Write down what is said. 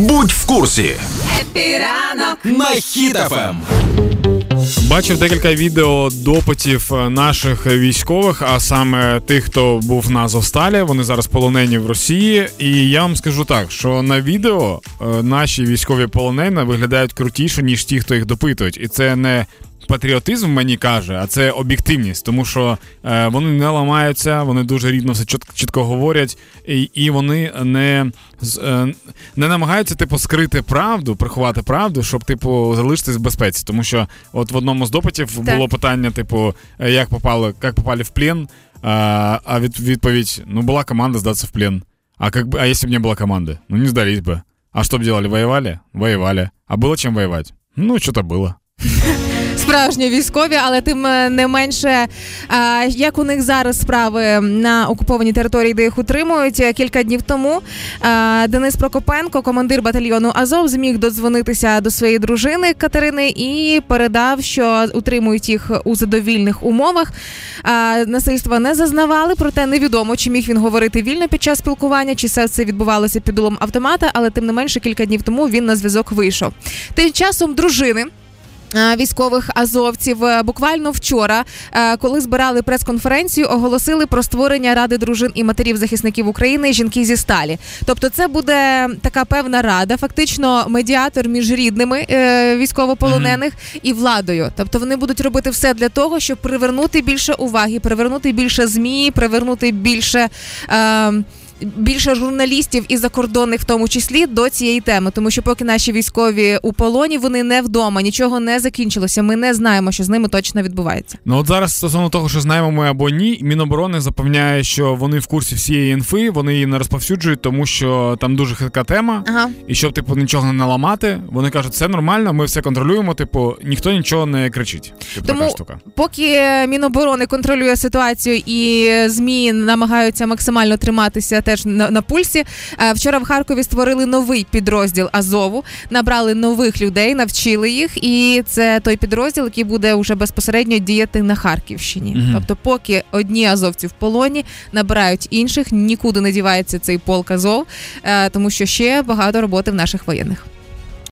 Будь в курсі. Happy ранок на Хіт FM. Бачив декілька відео допитів е, наших військових, а саме тих, хто був на Азовсталі. Вони зараз полонені в Росії. І я вам скажу так, що на відео е, наші військові полонені виглядають крутіше, ніж ті, хто їх допитують. І це не патріотизм мені каже, а це об'єктивність, тому що е, вони не ламаються, вони дуже рідно все чітко, чітко говорять, і і вони не е, не намагаються типу скрити правду, приховати правду, щоб типу залишитись в безпеці. Тому що от в одному з допитів так. було питання: типу, «Е, як попали, як попали в плен, а а від, відповідь: ну була команда здатися в плен. А как бы, а если бы не было команды? Ну не сдались бы. А что бы делали? Воевали? Воевали. А было чем воевать? Ну, что-то было. справжні військові, але тим е, не менше, як у них зараз справи на окупованій території, де їх утримують е, кілька днів тому. Денис Прокопенко, командир батальйону Азов, зміг додзвонитися до своєї дружини Катерини і передав, що утримують їх у задовільних умовах. Насильства не зазнавали, проте невідомо, чи міг він говорити вільно під час спілкування, чи все це відбувалося під дулом автомата, але тим не менше кілька днів тому він на зв'язок вийшов. Тим часом дружини. Е, військових азовців е, буквально вчора, е, коли збирали прес-конференцію, оголосили про створення ради дружин і матерів захисників України жінки зі сталі. Тобто, це буде така певна рада, фактично медіатор між рідними військовополонених mm-hmm. і владою. Тобто вони будуть робити все для того, щоб привернути більше уваги, привернути більше змі, привернути більше. Е- більше журналістів і закордонних, в тому числі, до цієї теми, тому що поки наші військові у полоні вони не вдома, нічого не закінчилося. Ми не знаємо, що з ними точно відбувається. Ну от зараз стосовно того, що знаємо ми або ні, міноборони запевняє, що вони в курсі всієї інфи, вони її не розповсюджують, тому що там дуже хитка тема, ага. і щоб типу нічого не наламати, вони кажуть, все нормально, ми все контролюємо. Типу, ніхто нічого не кричить. Типу, тому така штука. поки міноборони контролює ситуацію і змі намагаються максимально триматися теж на, на пульсі. Е, вчора в Харкові створили новий підрозділ Азову, набрали нових людей, навчили їх, і це той підрозділ, який буде вже безпосередньо діяти на Харківщині. Угу. Тобто, поки одні азовці в полоні набирають інших, нікуди не дівається цей полк Азов, е, тому що ще багато роботи в наших воєнних.